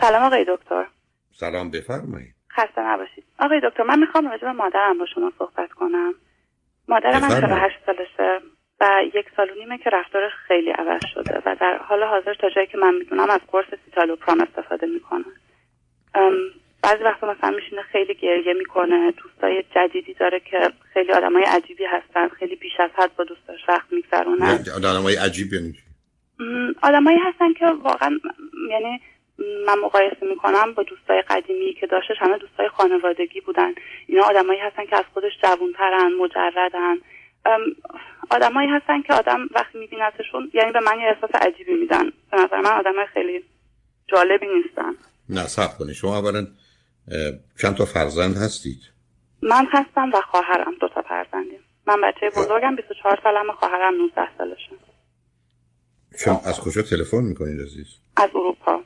سلام آقای دکتر. سلام بفرمایید. خسته نباشید. آقای دکتر من می‌خوام راجع به مادرم با شما صحبت کنم. مادر من 48 سالشه و یک سال و نیمه که رفتار خیلی عوض شده و در حال حاضر تا جایی که من می‌دونم از قرص سیتالوپرام استفاده می‌کنه. بعضی وقتا مثلا میشینه خیلی گریه می‌کنه دوستای جدیدی داره که خیلی آدمای عجیبی هستن خیلی بیش از حد با دوستاش وقت میگذرونن. آدمای عجیبی یعنی آدمایی هستن که واقعا یعنی من مقایسه می‌کنم با دوستای قدیمی که داشتش همه دوستای خانوادگی بودن. اینا آدمایی هستن که از خودش جوونترن مجردن. آدمایی هستن که آدم وقتی میبینتشون یعنی به من یه احساس عجیبی میدن. به نظر من آدم خیلی جالبی نیستن. نه سب کنید. شما اولا چند تا فرزند هستید؟ من هستم و خواهرم. دو تا فرزندیم. من بچه بزرگم 24 سالم خواهرم 19 سالشه. شما از کجا تلفن می‌کنید عزیز؟ از اروپا.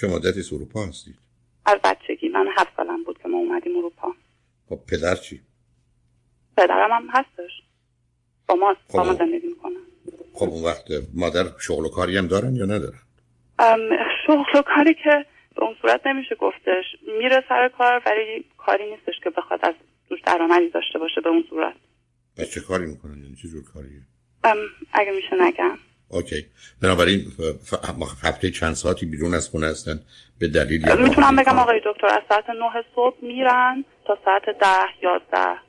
چه مدتی از اروپا هستید از بچگی. من هفت سالم بود که ما اومدیم اروپا. خب پدر چی؟ پدرم هم هستش. با ما با ما خب. زندگی می‌کنن خب اون وقت مادر شغل و کاری هم دارن یا ندارن؟ شغل و کاری که به اون صورت نمیشه گفتش. میره سر کار ولی کاری نیستش که بخواد از دوش درآمدی داشته باشه به اون صورت. چه کاری می‌کنن؟ یعنی چه جور کاریه؟ اگه میشه نگم. اوکی. بنابراین هفته چند ساعتی بیرون از خونه هستن؟ به دلیل می‌تونم بگم آقای دکتر از ساعت نه صبح میرن تا ساعت ده یازده.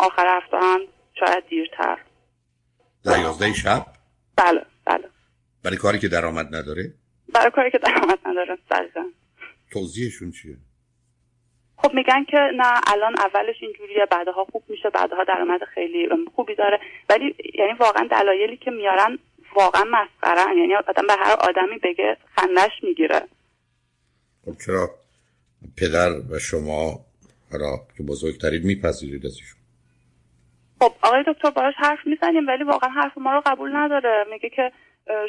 آخر هفته هم شاید دیرتر. ده یازده شب؟ بله بله. برای کاری که درآمد نداره؟ برای کاری که درآمد نداره دقیقا توضیحشون چیه؟ خب میگن که نه الان اولش اینجوریه بعدها خوب میشه بعدها درآمد خیلی خوبی داره. ولی یعنی واقعا دلایلی که میارن واقعا مسخره یعنی آدم به هر آدمی بگه خندش می‌گیره. خب چرا پدر و شما حالا که بزرگترید میپذیرید ازشون؟ خب آقای دکتر باش حرف می‌زنیم ولی واقعا حرف ما رو قبول نداره. میگه که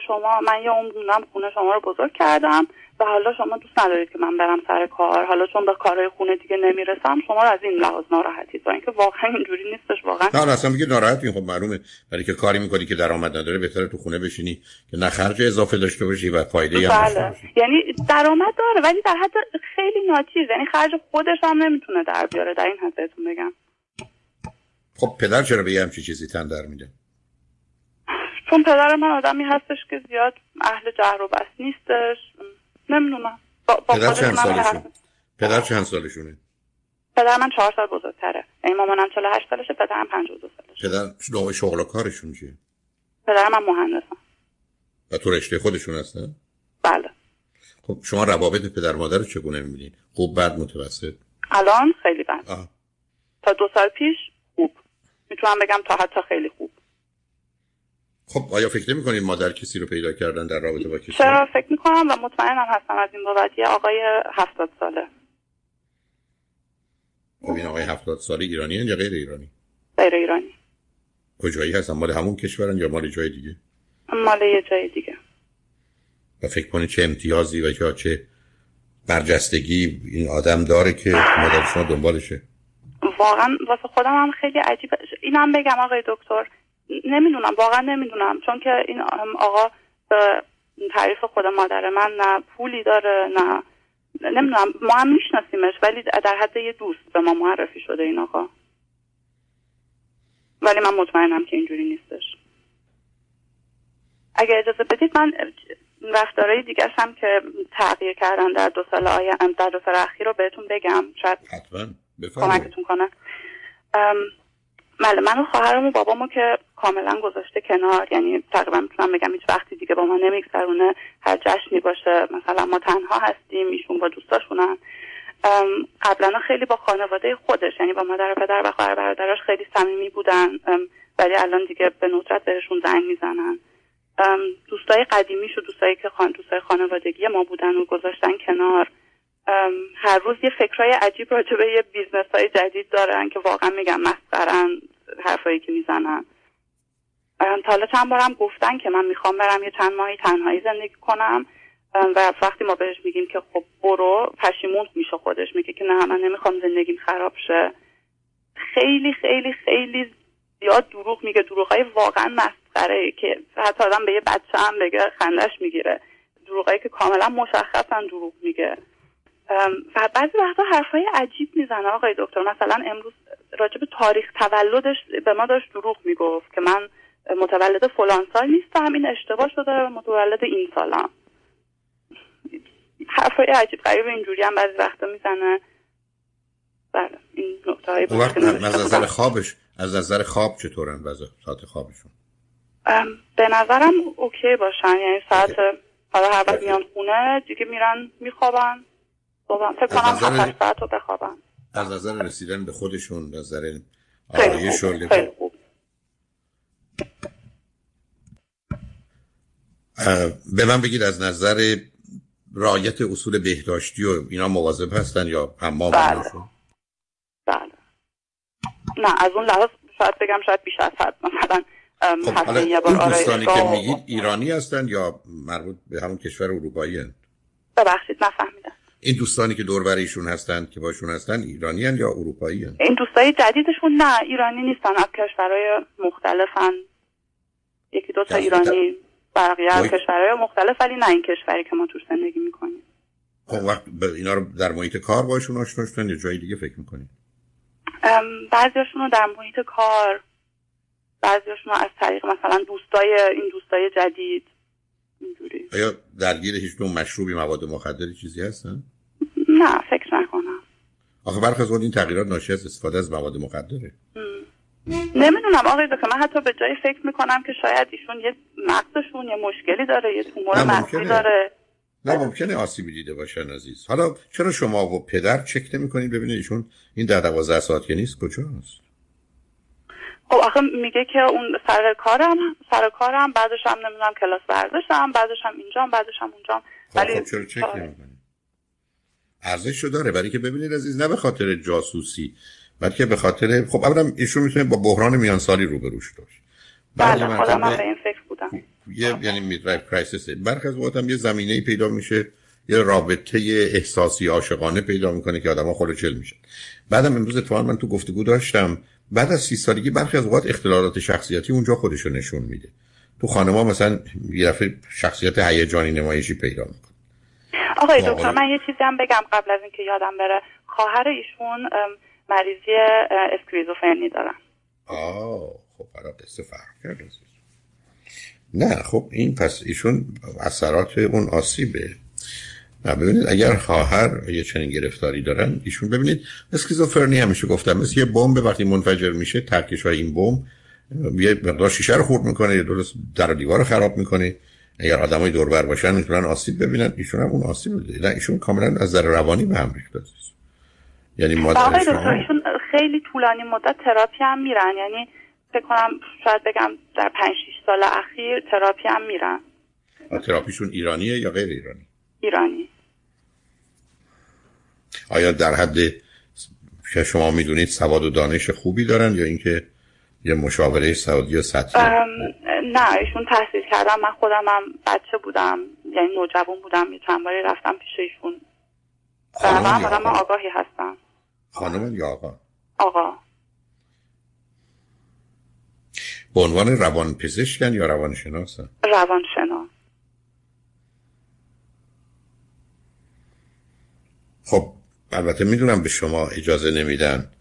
شما من یه عمر خونه شما رو بزرگ کردم و حالا شما دوست ندارید که من برم سر کار. حالا چون به کارهای خونه دیگه نمی‌رسم شما رو از این لحاظ ناراحتید با اینکه واقعا اینجوری نیستش واقعا. نه اصلا میگه ناراحتی. خب معلومه. برای که کاری می‌کنی که درآمد نداره بهتره تو خونه بشینی که نه خرج اضافه داشته باشی و فایده هم بله. یعنی درآمد داره ولی در حد خیلی ناچیز. یعنی خرج خودش هم نمی‌تونه در بیاره. در این حد بهتون بگم. خب پدر چرا به یه همچی چیزی تن در میده؟ چون پدر من آدمی هستش که زیاد اهل جهر و بس نیستش. نمی‌دونم. پدر چند سالشون؟ پدر چند سالشونه؟ پدر من چهار سال بزرگتره. یعنی مامانم 48 سالشه پدرم 52 سالشه. پدر نوع شغل و کارشون چیه؟ پدر من مهندسم و تو رشته خودشون هستن؟ بله. خب شما روابط پدر مادر رو چگونه می‌بینید خوب بد متوسط؟ الان خیلی بد. تا دو سال پیش خوب. می‌تونم بگم تا حتی خیلی خوب. خب آیا فکر نمی کنید مادر کسی رو پیدا کردن در رابطه با کسی چرا؟ فکر می کنم و مطمئنم هستم از این بابت. یه آقای هفتاد ساله. خب این آقای هفتاد ساله ایرانی یا غیر ایرانی؟ غیر ایرانی. کجایی هستن؟ مال همون کشورن یا مال جای دیگه؟ مال یه جای دیگه. و فکر کنید چه امتیازی و یا چه برجستگی این آدم داره که مادر شما دنبالشه؟ واقعا واسه خودم هم خیلی عجیبه. اینم بگم آقای دکتر نمی‌دونم واقعا نمی‌دونم. چون که این آقا به تعریف خود مادر من نه پولی داره نه نمی‌دونم ما هم میشناسیمش ولی در حد یه دوست به ما معرفی شده این آقا. ولی من مطمئنم که اینجوری نیستش. اگه اجازه بدید من رفتارهای دیگه هم که تغییر کردن در دو سال آیم در دو سال اخیر رو بهتون بگم. شاید کمکتون کنه. بله من و خواهرم و بابامو که کاملا گذاشته کنار. یعنی تقریبا می‌تونم بگم هیچ وقتی دیگه با ما نمیگذرونه هر جشنی باشه. مثلا ما تنها هستیم ایشون با دوستاشونن. قبلا خیلی با خانواده خودش یعنی با مادر و پدر و خواهر برادراش خیلی صمیمی بودن. ولی الان دیگه به ندرت بهشون زنگ می‌زنن. دوستای قدیمیش و دوستایی که خان دوستای خانوادگی ما بودن و گذاشتن کنار. هر روز یه فکرای عجیب راجع به یه business های جدید دارن که واقعا میگم مسخرن حرفایی که می‌زنن. تا حالا چند بارم گفتن که من می‌خوام برم یه چند ماهی تنهایی زندگی کنم. و وقتی ما بهش میگیم که خب برو پشیمون میشه خودش میگه که نه من نمی‌خوام زندگیم خراب شه. خیلی خیلی خیلی زیاد دروغ میگه. دروغ های واقعا مسخره که حتی آدم به یه بچه هم بگه خندش می‌گیره. دروغایی که کاملا مشخصا دروغ میگه. و بعضی وقتا حرفای عجیب می‌زنه آقای دکتر. مثلا امروز راجب تاریخ تولدش به ما داشت دروغ می‌گفت که من متولد فلان سال نیستم این اشتباه شده متولد این سالم حرفای عجیب غریب اینجوری هم بعضی وقتا می‌زنه. بله این نکته های از نظر خوابش از نظر خواب چطورن ساعت خوابشون؟ به نظرم اوکی باشن. یعنی ساعت حالا هر وقت میان خونه دیگه میرن میخوابن. فکر کنم هفت ساعت رو بخوابن. از نظر رسیدن به خودشون نظر آرایش خیلی خوب. به من بگید از نظر رایت اصول بهداشتی و اینا مواظب هستن یا حمام بله. بله. نه از اون لحاظ شاید بگم شاید بیش از حد. مثلا خب یه بار دوستانی که میگید ایرانی هستن یا مربوط به همون کشور اروپایی هستن؟ ببخشید نفهمیدم. این دوستانی که دور هستند هستن که باشون هستن ایرانی هن یا اروپایی هن؟ این دوستای جدیدشون نه ایرانی نیستن. از کشورهای مختلفن. یکی دو تا ایرانی بقیه از کشورهای مختلف ولی نه این کشوری که ما توش زندگی می‌کنیم. خب وقت اینا رو در محیط کار باشون آشنا شدن یا جایی دیگه فکر می‌کنید؟ بعضیشون رو در محیط کار بعضیشون از طریق مثلا دوستای این دوستای جدید. اینجوری. آیا درگیر هیچ نوع مشروبی مواد مخدری چیزی هستن؟ نه فکر نکنم. آخه برخ از این تغییرات ناشی از استفاده از مواد مخدره نمی‌دونم آقای دکتر من حتی به جای فکر می‌کنم که شاید ایشون یه مغزشون یه مشکلی داره یه تومور مغزی داره. نه ممکنه آسیبی دیده باشن عزیز. حالا چرا شما و پدر چک نمی‌کنید ببینید ایشون این در دوازده ساعت که نیست کجاست خب آخه میگه که اون سر کارم سر کارم بعدش هم نمی‌دونم کلاس ورزشم بعدش هم اینجام بعدش هم اونجام. خب ولی خب چرا چک نمی‌کنید؟ ارزش داره. برای که ببینید عزیز نه به خاطر جاسوسی بلکه به خاطر خب اولا ایشون می‌تونه با بحران میانسالی روبروش باشه. بله خودم به این فکر بودم. یه یعنی midlife crisis برخی از وقت هم یه زمینه پیدا میشه یه رابطه احساسی عاشقانه پیدا می‌کنه که آدما خل و چل میشن. بعدم امروز اتفاقا من تو گفتگو داشتم بعد از سی سالگی برخی از اوقات اختلالات شخصیتی اونجا خودشو نشون میده. تو خانما مثلا یه دفعه شخصیت هیجانی نمایشی پیدا می‌کنه. آقای دکتر من یه چیزی هم بگم قبل از اینکه یادم بره. خواهر ایشون مریضی اسکیزوفرنی دارن. آه خب برای قصه فرق نه خب این پس ایشون اثرات اون آسیبه. نه ببینید اگر خواهر یه چنین گرفتاری دارن ایشون ببینید اسکیزوفرنی همیشه گفتم مثل یه بمب وقتی منفجر میشه ترکش های این بمب یه مقدار شیشه رو خورد می‌کنه یه درست در دیوار رو خراب می‌کنه. اگر آدمای دور بر باشن می‌تونن آسیب ببینن. ایشون هم اون آسیب بده نه ایشون کاملا از نظر روانی به هم ریخته. یعنی مادر ایشون خیلی طولانی مدت تراپی هم میرن. یعنی فکر کنم شاید بگم در 5 6 سال اخیر تراپی هم میرن. تراپیشون ایرانیه یا غیر ایرانی؟ ایرانی. آیا در حد که شما می‌دونید سواد و دانش خوبی دارن یا اینکه یه مشاوره سعودی سطحی؟ نه ایشون تحصیل کردم من خودم هم بچه بودم یعنی نوجوان بودم یه چند باری رفتم پیش ایشون. من آدم آگاهی هستم. خانم یا آقا؟ آقا. به عنوان روان پزشکن یا روان شناسن روان شناس خب البته می‌دونم به شما اجازه نمیدن.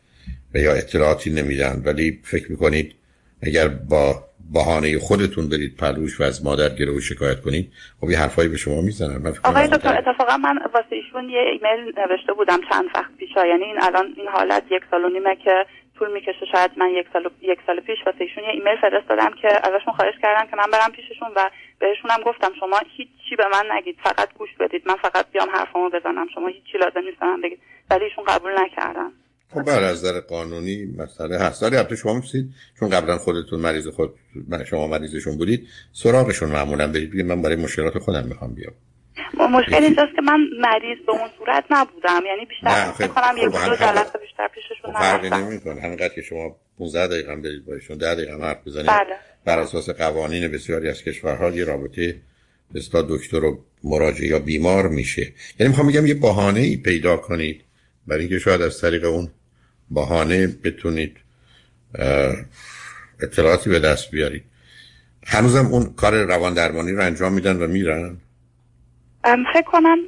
و یا اطلاعاتی نمیدن. ولی فکر می‌کنید اگر با بهانه خودتون برید پلوش و از مادر گروه شکایت کنید خب یه حرفایی به شما می‌زنن. من آقای دکتر اتفاقا من واسه ایشون یه ایمیل نوشته بودم چند وقت پیش یعنی این الان این حالت یک سال و نیمه که طول می‌کشه شاید من یک سال یک سال پیش واسه ایشون یه ایمیل فرستادم که ازشون خواهش کردم که من برم پیششون و بهشون هم گفتم شما هیچی به من نگید فقط گوش بدید. من فقط بیام حرفمو بزنم. شما هیچی لازم نیست من بگید. ولی ایشون قبول نکردن. خب بر از نظر قانونی مسئله هست. ولی البته شما میسید چون قبلا خودتون مریض خود شما مریضشون بودید سراغشون معمولا برید. بگید من برای مشکلات خودم می‌خوام بیام. مشکل اینجاست که من مریض به اون صورت نبودم. یعنی بیشتر فکر کنم یک دو جلسه بیشتر پیششون فرقی نمی‌کنه. همینقدر که شما 15 دقیقه برید با ایشون 10 دقیقه حرف بزنید. بله. بر اساس قوانین بسیاری از کشورها یه رابطه بستا دکتر و مراجعه یا بیمار میشه. یعنی می‌خوام بگم یه بهانه ای پیدا کنید برای اینکه شاید از طریق اون بهانه بتونید اطلاعاتی به دست بیارید. هنوزم اون کار روان درمانی رو انجام میدن و میرن؟ فکر کنم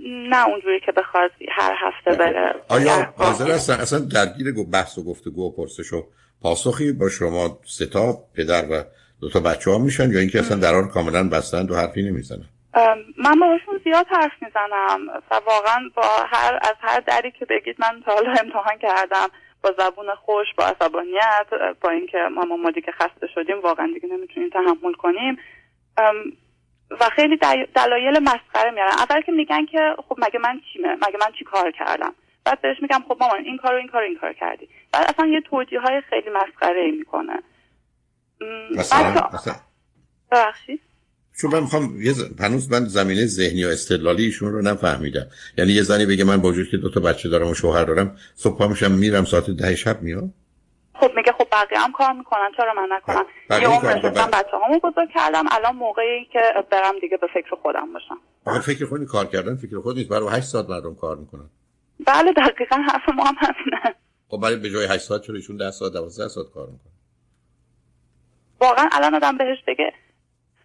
نه اونجوری که بخواد هر هفته بره. آیا حاضر هستن؟ اصلا درگیر بحث و گفتگو و پرسش و پاسخی با شما ستا پدر و دو تا بچه ها میشن یا اینکه اصلا درار کاملا بستند و حرفی نمی‌زنن؟ من باشون زیاد حرف می‌زنم و واقعا با هر از هر دری که بگید من تا حالا امتحان کردم با زبون خوش با عصبانیت با اینکه ما ما دیگه خسته شدیم واقعا دیگه نمی‌تونیم تحمل کنیم. و خیلی دلایل مسخره میارن. اول که میگن که خب مگه من چیمه؟ مگه من چی کار کردم؟ بعد بهش میگم خب مامان این کارو این کارو این کار کردی. بعد اصلا یه توجیه های خیلی مسخره ای می‌کنه مثلا؟ ببخشید. چون من می‌خوام یه هنوز من زمینه ذهنی و استدلالی ایشون رو نفهمیدم. یعنی یه زنی بگه من با وجود که دو تا بچه دارم و شوهر دارم صبح پا میشم میرم ساعت ده شب میاد؟ خب میگه خب بقیه هم کار می‌کنن چرا من نکنم؟ یه عمر نشستم بچه هامو بزرگ کردم الان موقعی که برم دیگه به فکر خودم باشم. آخه فکر خودی کار کردن فکر خود نیست. برای 8 ساعت مردم کار می‌کنن. بله دقیقا حرف ما هم همینه خب برای به جای 8 ساعت چرا ایشون 10 ساعت 12 ساعت کار می‌کنن واقعا الان آدم بهش بگه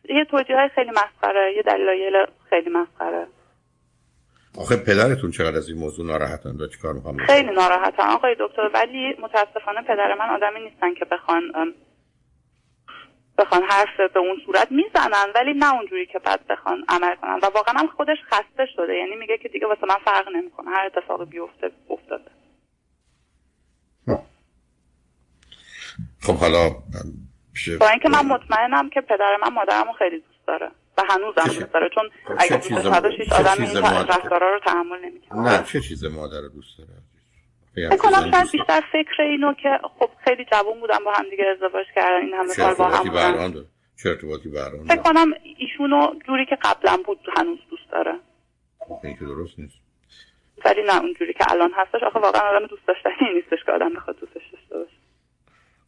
یه توجیه های خیلی مسخره یه دلایل خیلی مسخره. آخه پدرتون چقدر از این موضوع ناراحتن؟ و چیکار می‌خوام خیلی ناراحتن آقای دکتر ولی متاسفانه پدر من آدمی نیستن که بخوان بخوان حرف به اون صورت می‌زنن ولی نه اونجوری که بعد بخوان عمل کنن. و واقعا هم خودش خسته شده. یعنی میگه که دیگه واسه من فرق نمی‌کنه. هر اتفاقی بیفته افتاده. خب حالا با اینکه من مطمئنم که پدر من مادرمو خیلی دوست داره و هنوزم دوست داره چون اگه نداشت آدم این رفتارا رو تحمل نمی‌کنه. نه چه چیز مادر دوست داره؟ فکر کنم شاید بیشتر فکر اینو که خب خیلی جوان بودن با هم دیگه ازدواج کردن این همه سال با هم بودن. چه ارتباطی بران فکر کنم ایشونو جوری که قبلا بود هنوز دوست داره. خب این که درست نیست. ولی نه اونجوری که الان هستش آخه واقعا آدم دوست داشتنی نیستش که آدم بخواد دوستش داشته باشه.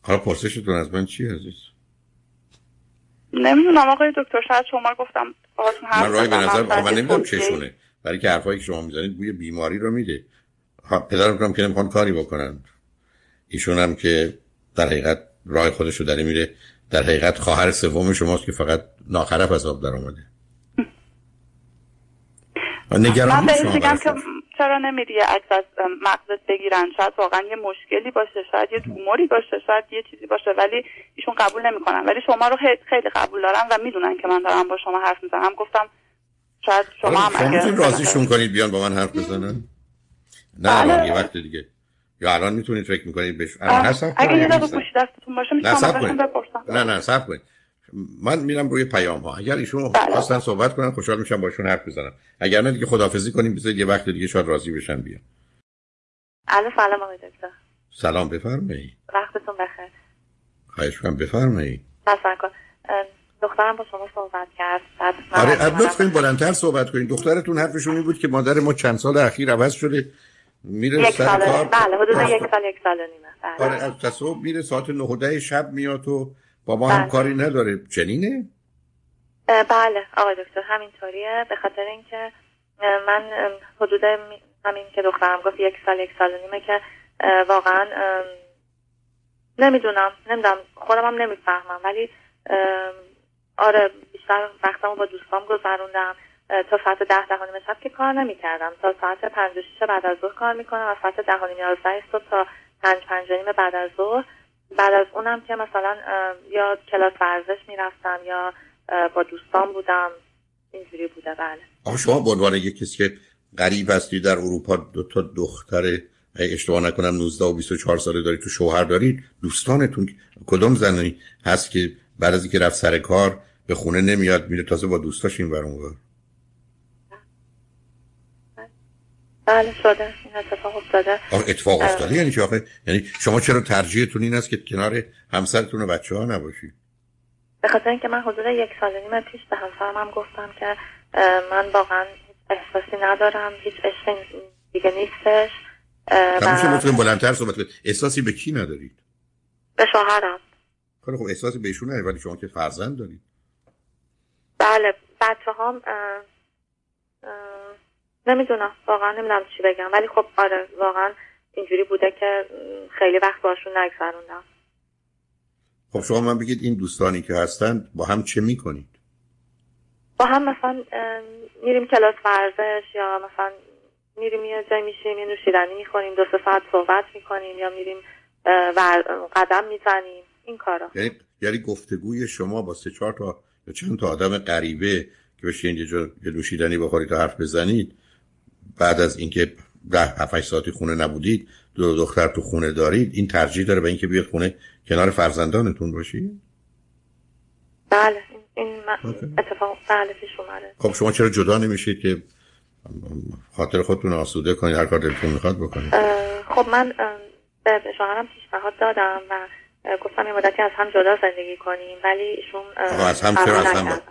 حالا پرسشتون از من چی عزیز؟ نمی‌دونم آقای دکتر شاید شما گفتم من رای به نظر من نمی‌دونم چشونه برای که حرفایی که شما می‌زنید بوی بیماری رو میده. پدرم کنم که نمی‌خوان کاری بکنن. ایشون هم که در حقیقت راه خودش رو داره میره. در حقیقت خواهر سوم شماست که فقط ناخرف از آب در آمده نگران من که چرا نمیری یه عکس از مغزت بگیرن. شاید واقعا یه مشکلی باشه شاید یه توموری باشه شاید یه چیزی باشه ولی ایشون قبول نمی‌کنن. ولی شما رو خیلی قبول دارن و می‌دونن که من دارم با شما حرف می‌زنم. گفتم شاید شما هم اگه راضیشون کنید بیان با من حرف بزنن؟ نه بله. یه وقت دیگه. یا الان می‌تونید فکر می‌کنید بهش اگه یه دقیقه گوشی دستتون باشه می‌تونم بپرسم. نه نه صبر کنید. من میرم روی پیام ها اگر ایشون بله. خواستن صحبت کنن خوشحال میشم باشون حرف بزنم. اگر نه دیگه خدافظی کنیم بذارید یه وقت دیگه شاید راضی بشن بیان. الو سلام آقای دکتر. سلام بفرمایید. وقتتون بخیر. خواهش کنم بفرمایید. کن دخترم با شما صحبت کرد. آره لطف کنید بلندتر صحبت کنید. دخترتون حرفشون این بود که مادر ما چند سال اخیر عوض شده. میره یک سال کار. بله حدود یک سال یک سال و نیمه بله. آره از تصوب میره ساعت 9 شب میاد و با ما هم بله. کاری نداره. چنینه؟ بله آقای دکتر همینطوریه. به خاطر اینکه من حدود همین که دخترم گفت یک سال یک سال و نیمه که واقعا نمی‌دونم نمی‌دونم خودم هم نمی‌فهمم. ولی آره بیشتر وقتمو با دوستام گذروندم. تا ساعت ده ده نیم شب که کار نمی‌کردم. تا ساعت پنج و شیش بعد از ظهر کار می‌کنم و ساعت ده نیم یازده صبح تا پنج پنج نیم بعد از ظهر بعد از اونم که مثلا یا کلاس ورزش می‌رفتم یا با دوستان بودم اینجوری بوده بله. آخه شما به عنوان یک کسی که غریب هستی در اروپا دو تا دختر اشتباه نکنم 19 و 24 ساله دارید تو شوهر دارید دوستانتون کدوم زنی هست که بعد از اینکه رفت سر کار به خونه نمیاد میره تازه با دوستاش این ور بله شده. این افتاده. اتفاق افتاده. یعنی چه آخه یعنی شما چرا ترجیحتون این است که کنار همسرتون و بچه ها نباشید به خاطر اینکه من حدود یک سال نیم پیش به همسرم هم گفتم که من واقعا احساسی ندارم هیچ عشق دیگه نیستش. و... میشه بلندتر صحبت کنید احساسی به کی ندارید؟ به شوهرم. خب خب احساسی به ایشون ندارید ولی شما که فرزند دارید. بله بچه هم نمی‌دونم واقعا نمی‌دونم چی بگم. ولی خب آره واقعا اینجوری بوده که خیلی وقت باشون نگذروندم. خب شما من بگید این دوستانی که هستن با هم چه می‌کنید؟ با هم مثلا میریم کلاس ورزش یا مثلا میریم یه جای میشیم یه نوشیدنی می‌خوریم دو سه ساعت صحبت می‌کنیم یا میریم قدم می‌زنیم. این کارا. یعنی یعنی گفتگوی شما با سه چهار تا یا چند تا آدم غریبه که بشین یه جا یه نوشیدنی بخورید تا حرف بزنید بعد از اینکه ده هفت ساعتی خونه نبودید دو دختر تو خونه دارید این ترجیح داره به اینکه بیاد خونه کنار فرزندانتون باشید؟ بله این اتفاق بله پیش اومده. خب شما چرا جدا نمیشید که خاطر خودتون آسوده کنید هر کار دلتون می‌خواد بکنید؟ خب من به شوهرم پیشنهاد دادم و گفتم یه مدتی از هم جدا زندگی کنیم ولی ایشون از هم چرا از هم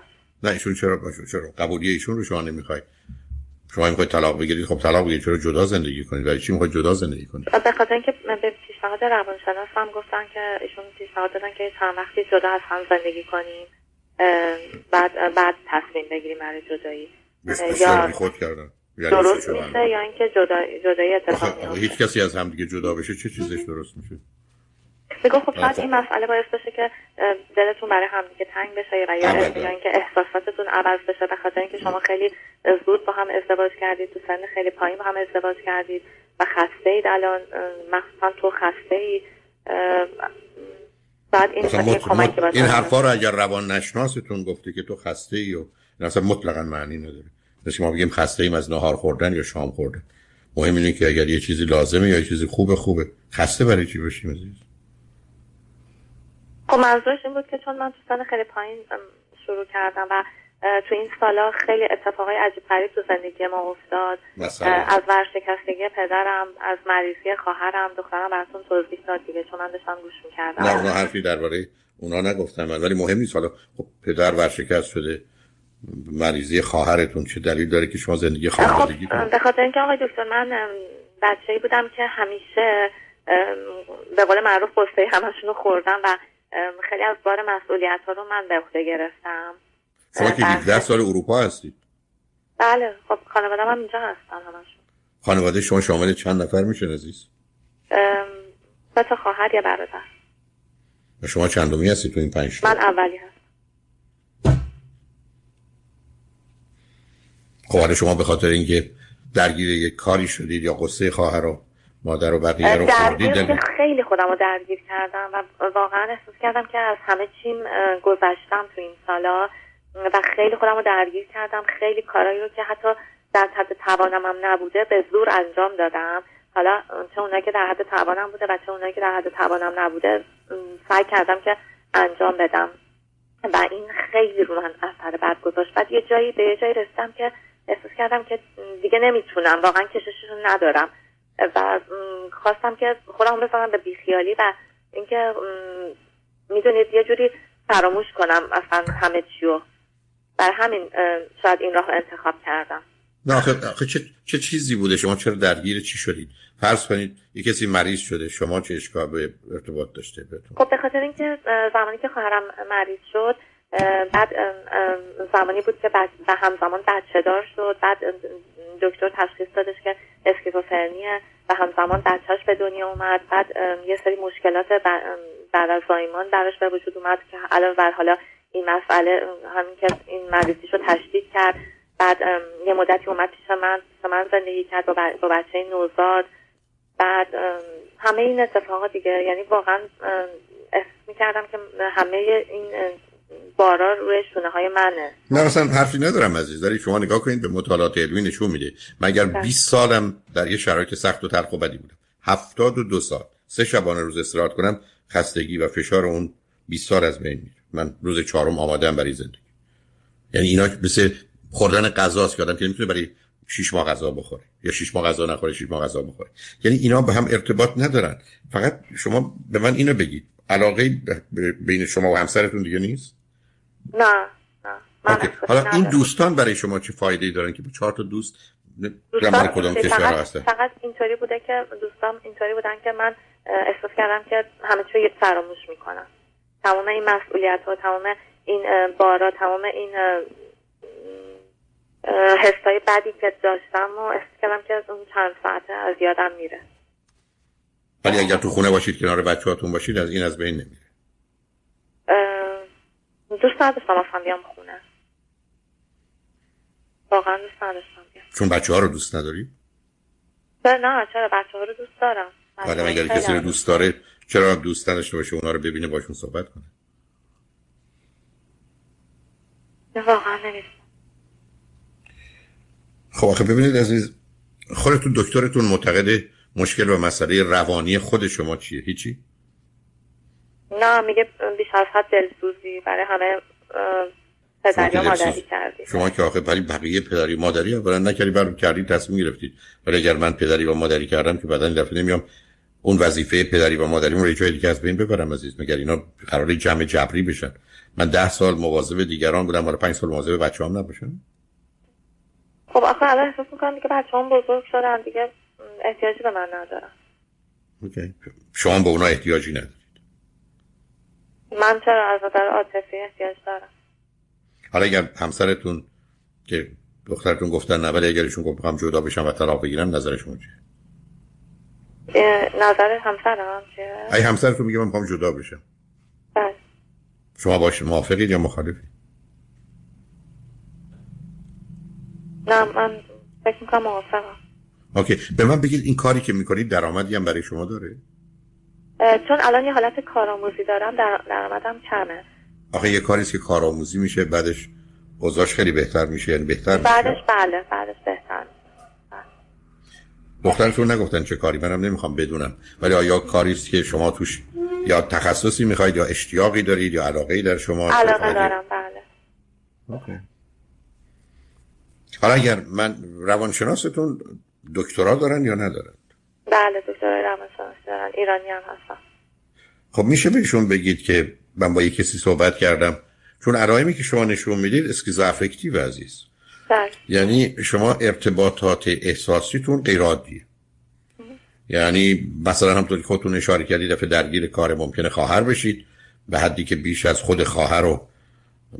نه ایشون چرا باشو چرا قبولی ایشون رو شما نمی‌خواید شما می‌خواید طلاق بگیرید خب طلاق بگیرید چرا جدا زندگی کنید ولی چی می‌خواید جدا زندگی کنید به خاطر اینکه به پیشنهاد روانشناس هم گفتن که ایشون پیشنهاد دادن که چند وقتی جدا از هم زندگی کنیم بعد بعد تصمیم بگیریم برای جدایی. یا خود کردن. یعنی درست میشه یا اینکه جدا جدایی اتفاق هیچ کسی از هم دیگه جدا بشه چه چیزش درست میشه؟ بگو خب شاید این مسئله باعث بشه که دلتون برای همدیگه تنگ بشه یا یا اینکه احساساتتون عوض بشه به خاطر اینکه شما خیلی زود با هم ازدواج کردید تو سن خیلی پایین با هم ازدواج کردید و خسته اید الان مخصوصا تو خسته اید بعد این مط... مط... این حرفا رو اگر روان نشناستون گفته که تو خسته ای و اصلا مطلقا معنی نداره. مثل ما بگیم خسته ایم از نهار خوردن یا شام خوردن. مهم اینه که اگر یه چیزی لازمه یا یه چیزی خوبه خوبه. خسته برای چی باشیم عزیز؟ خب منظورش این بود که چون من تو سن خیلی پایین شروع کردم و تو این سالا خیلی اتفاقای عجیب غریب تو زندگی ما افتاد. از ورشکستگی پدرم از مریضی خواهرم دخترم براتون توضیح داد دیگه چون من داشتم گوش می‌کردم. نه اونا حرفی درباره اونا نگفتم ولی مهم نیست حالا خب پدر ورشکست شده مریضی خواهرتون چه دلیل داره که شما زندگی خانوادگی خب به خاطر اینکه آقای دکتر من بچه‌ای بودم که همیشه به قول معروف قصه همشون خوردم و خیلی از بار مسئولیت ها رو من به عهده گرفتم. شما که 17 سال اروپا هستید. بله خب خانواده هم اینجا هستن همشون. خانواده شما شامل چند نفر میشه عزیز؟ سه تا خواهر یا برادر. شما چندمی هستی تو این پنج من اولی هستم. خب شما به خاطر اینکه درگیر یک کاری شدید یا قصه خواهر رو مادر و بقیه رو خوردید خیلی خودم رو درگیر کردم و واقعا احساس کردم که از همه چیم گذشتم تو این سالا و خیلی خودم رو درگیر کردم. خیلی کارایی رو که حتی در حد توانم هم نبوده به زور انجام دادم. حالا چه اونایی که در حد توانم بوده و چه اونایی که در حد توانم نبوده سعی کردم که انجام بدم. و این خیلی رو من اثر بد گذاشت. بعد یه جایی به یه جایی رسیدم که احساس کردم که دیگه نمی‌تونم. واقعا کشششون ندارم. و خواستم که خودم بزنم به بیخیالی و اینکه می‌دونید یه جوری فراموش کنم اصلا همه چیو. بر همین شاید این راه انتخاب کردم. نه آخه, چه،, چه چیزی بوده؟ شما چرا درگیر چی شدید؟ فرض کنید یه کسی مریض شده شما چه اشکال به ارتباط داشته بهتون؟ خب به خاطر اینکه زمانی که خواهرم مریض شد بعد زمانی بود که بعد و همزمان بچه دار شد. بعد دکتر تشخیص دادش که اسکیزوفرنیه و همزمان بچهش به دنیا اومد. بعد یه سری مشکلات بعد از زایمان براش به وجود اومد که الان بر حالا این مسئله همین که این مریضیش رو تشدید کرد. بعد یه مدتی اومد پیش من پیش من زندگی کرد با, با بچه نوزاد. بعد همه این اتفاقات دیگه یعنی واقعا احساس می‌کردم که همه این بارا روی شونه های منه. نه اصلا حرفی ندارم عزیز. داری شما نگاه کنید به مطالعات علمی نشون میده. مگر 20 بله. سالم در یه شرایط سخت و تلخ و بدی بودم. 72 سال. سه شبانه روز استراحت کنم خستگی و فشار اون 20 سال از بین میره. من روز چهارم آمادم برای زندگی. یعنی اینا مثل خوردن غذاست که آدم که نمی‌تونه برای شش ماه غذا بخوره. یا شش ماه غذا نخوره شش ماه غذا بخوره. یعنی اینا به هم ارتباط ندارن. فقط شما به من اینو بگید. علاقه بین شما و همسرتون دیگه نیست؟ نه نه حالا این دوستان برای شما چه فایده ای دارن که چهار تا دوست دوستان کدوم کشور هستن؟ فقط اینطوری بوده که دوستان اینطوری بودن که من احساس کردم که همه چیو فراموش می‌کنم تمام این مسئولیت ها تمام این بارا تمام این حسای بدی که داشتم و احساس کردم که اون چند ساعته از یادم میره. ولی اگر تو خونه باشید کنار بچه هاتون باشید از این از بین نمیره. دوست نداشتم اصلا بیام خونه. واقعا دوست نداشتم چون بچه ها رو دوست نداری؟ نه چرا بچه ها رو دوست دارم. آدم اگر کسی رو دوست داره چرا دوست نداشته باشه اونا رو ببینه باشون صحبت کنه؟ واقعا نمی‌دونم. خب آخه ببینید عزیز خودتون دکترتون معتقد مشکل و مسئله روانی خود شما چیه؟ هیچی؟ نه میگه بیش از حد دلسوزی برای همه پدری و مادری کردی. شما که آخه ولی بقیه پدری مادری اولا نکردی برای کردی تصمیم گرفتید. ولی اگر من پدری و مادری کردم که بعدا دفعه نمیام اون وظیفه پدری و مادری رو جای دیگه از بین ببرم عزیز. مگر اینا قرار جمع جبری بشن؟ من ده سال مواظب دیگران بودم ولی پنج سال مواظب بچه‌ام نباشم خب آخه الان احساس می‌کنم دیگه بچه‌ام بزرگ شدن دیگه احتیاجی به من ندارن. اوکی. شما به اونا احتیاجی ندارید. من چرا از نظر عاطفی احتیاج دارم؟ حالا اگر همسرتون که دخترتون گفتن نه ولی اگر ایشون گفت می‌خوام جدا بشم و طلاق بگیرم نظر شما چیه نظر همسرم چیه؟ ای همسرتون میگه من می‌خوام جدا بشم. بله. شما باش موافقید یا مخالفید؟ نه من فکر می‌کنم موافقم. اوکی. به من بگید این کاری که می‌کنید درآمدی هم برای شما داره؟ چون الان یه حالت کارآموزی دارم در درآمدم کمه. آخه یه کاری که کارآموزی میشه بعدش اوضاعش خیلی بهتر میشه یعنی بهتر میشه. بعدش بله بعدش بهتر دخترتون نگفتن چه کاری؟ منم نمی‌خوام بدونم. ولی آیا کاری است که شما توش یا تخصصی می‌خواید یا اشتیاقی دارید یا علاقه ای در شما علاقه دارم بله. اوکی. حالا اگر من روانشناستون دکترا دارن یا ندارن؟ بله دکترای روانشناسی دارن ایرانی هم هستن خب میشه بهشون بگید که من با یه کسی صحبت کردم؟ چون علائمی که شما نشون می‌دید اسکیزوافکتیو عزیز. بله. یعنی شما ارتباطات احساسیتون غیر عادیه. یعنی مثلا همطور که خودتون اشاره کردید دفعه درگیر کار ممکنه خواهر بشید به حدی که بیش از خود خواهر و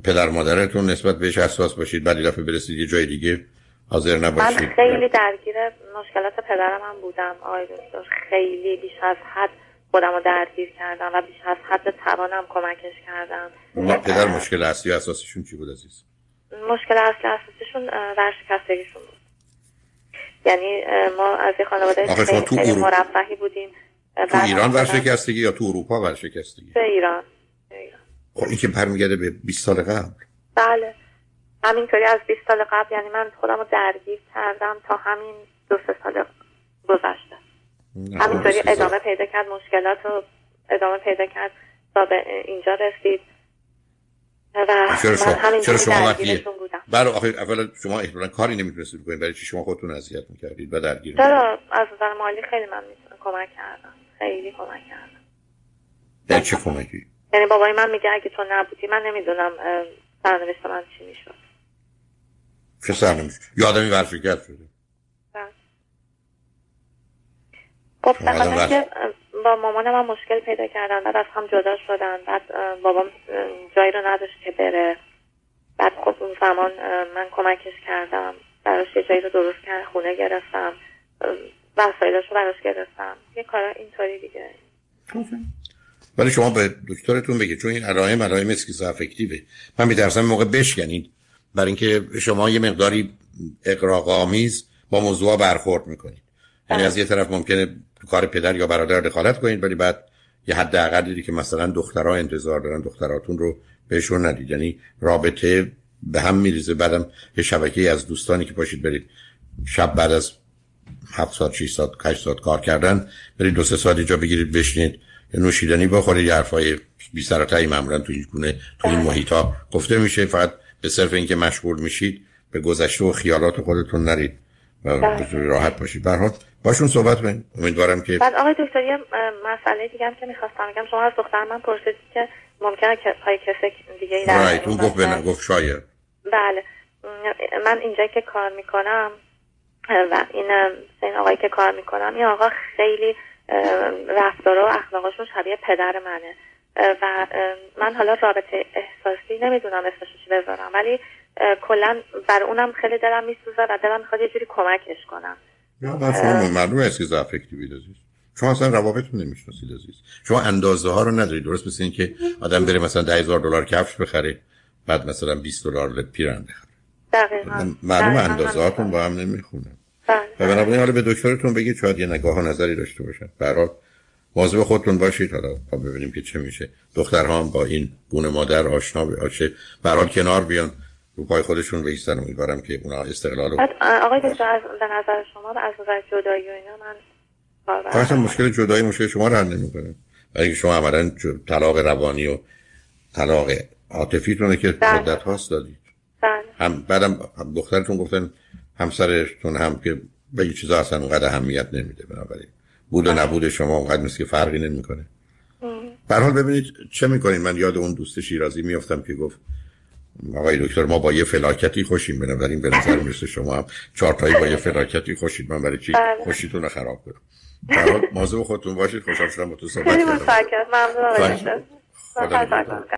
پدر مادرتون نسبت بهش حساس باشید بعد دفعه برسید یه جای دیگه. حاضر نباشید من خیلی درگیر مشکلات پدرم هم بودم. آقای دکتر خیلی بیش از حد خودم رو درگیر کردم و بیش از حد توانم کمکش کردم. ما پدر مشکل اصلی و اساسیشون چی بود عزیز؟ مشکل اصلی اساسیشون ورشکستگیشون بود. یعنی ما از یه خانواده خیلی, تو خیلی اروپا- مرفهی بودیم. تو ایران ورشکستگی یا تو اروپا ورشکستگی؟ به ایران. ایران. خب این که برمیگرده به 20 سال قبل. بله. همینطوری از 20 سال قبل یعنی من خودم رو درگیر کردم تا همین دو سه سال گذشته. همینطوری 20 سال. ادامه پیدا کرد مشکلات رو ادامه پیدا کرد تا به اینجا رسید. و چرا شما چرا شما وقتی برای آخه اولا شما احتمالاً کاری نمی‌تونستید بکنید برای چی شما خودتون اذیت می‌کردید و درگیر چرا؟ از نظر مالی خیلی من می‌تونم کمک کردم. خیلی کمک کردم. در چه کمکی؟ یعنی بابای من میگه اگه تو نبودی من نمی‌دونم سرنوشت من چی می‌شد. چه سرنوشت یه آدمی ورشکست شده. خب اینکه با مامان من مشکل پیدا کردن بعد از هم جدا شدن بعد بابام جایی رو نداشت که بره. بعد خب اون زمان من کمکش کردم براش یه جایی رو درست کرد خونه گرفتم وسایلش رو براش گرفتم. یه کار اینطوری دیگه. ولی شما به دکترتون بگید چون این علائم علائم اسکیزوافکتیوه. من میترسم موقع بشکنید. برای اینکه شما یه مقداری اقراق‌آمیز با موضوع برخورد می‌کنید. یعنی از یه طرف ممکنه تو کار پدر یا برادر دخالت کنید ولی بعد یه حد اقلی که مثلا دخترها انتظار دارن دختراتون رو بهشون ندید. یعنی رابطه به هم میریزه. بعدم یه شبکه از دوستانی که باشید برید. شب بعد از هفت ساعت 6 ساعت 8 ساعت کار کردن برید دو سه ساعت اینجا بگیرید بشینید. یه نوشیدنی بخورید یه حرفای بی سر و تایی معمولا تو این گونه تو این محیط ها گفته میشه. فقط به صرف اینکه مشغول میشید به گذشته و خیالات خودتون نرید و بتونید راحت باشید. به هر حال باشون صحبت کنید امیدوارم که بعد آقای دکتر یه مسئله دیگه هم که می‌خواستم بگم. شما از دختر من پرسیدید که ممکنه که پای کسی دیگه ای در اون گفت باشه. گفت شاید. بله. من اینجا که کار می‌کنم و این این آقایی که کار می‌کنم این آقا خیلی اه، رفتارا و اخلاقاشون شبیه پدر منه. و من حالا رابطه احساسی نمی‌دونم اسمش چی بذارم ولی کلا بر اونم خیلی دلم میسوزه و دلم می‌خواد یه جوری کمکش کنم. من شما معلومه عزیز شما اصلا روابطتون نمی‌شناسید عزیز شما اندازه ها رو ندارید. درست مثل این که آدم بره مثلا 10000 دلار کفش بخره بعد مثلا 20 دلار پیرن بخره. معلوم اندازهاتون با هم نمی‌خونه. بله. و بنابراین حالا به دکترتون بگید شاید یه نگاه و نظری داشته باشن. برای مواظب خودتون باشید. حالا تا ببینیم که چه میشه. دخترها هم با این گونه مادر آشنا بشه برای کنار بیان. رو پای خودشون بیستن امیدوارم که اونا استقلال آقای دکتر به نظر شما از نظر جدایی و اینا من مشکل جدایی مشکل شما رو حل نمی‌کنه. برای شما عملا طلاق روانی و طلاق عاطفیتونه که بله. مدت هاست دادید. بله. هم بعدم دخترتون گفتن همسرتون هم که به چیزا اصلا اونقدر اهمیت نمیده بنابراین. بود و نبود شما اونقدر مثل که فرقی نمی‌کنه. به حال ببینید چه می‌کنید من یاد اون دوست شیرازی میافتم که گفت آقای دکتر ما با یه فلاکتی خوشیم بنابراین به نظر می‌رسه شما هم چهارتایی با یه فلاکتی خوشید. من برای چی بله. خوشیتون رو خراب کنم؟ در حال خودتون باشید. خوشحال شدم با تو صحبت کردم. ممنون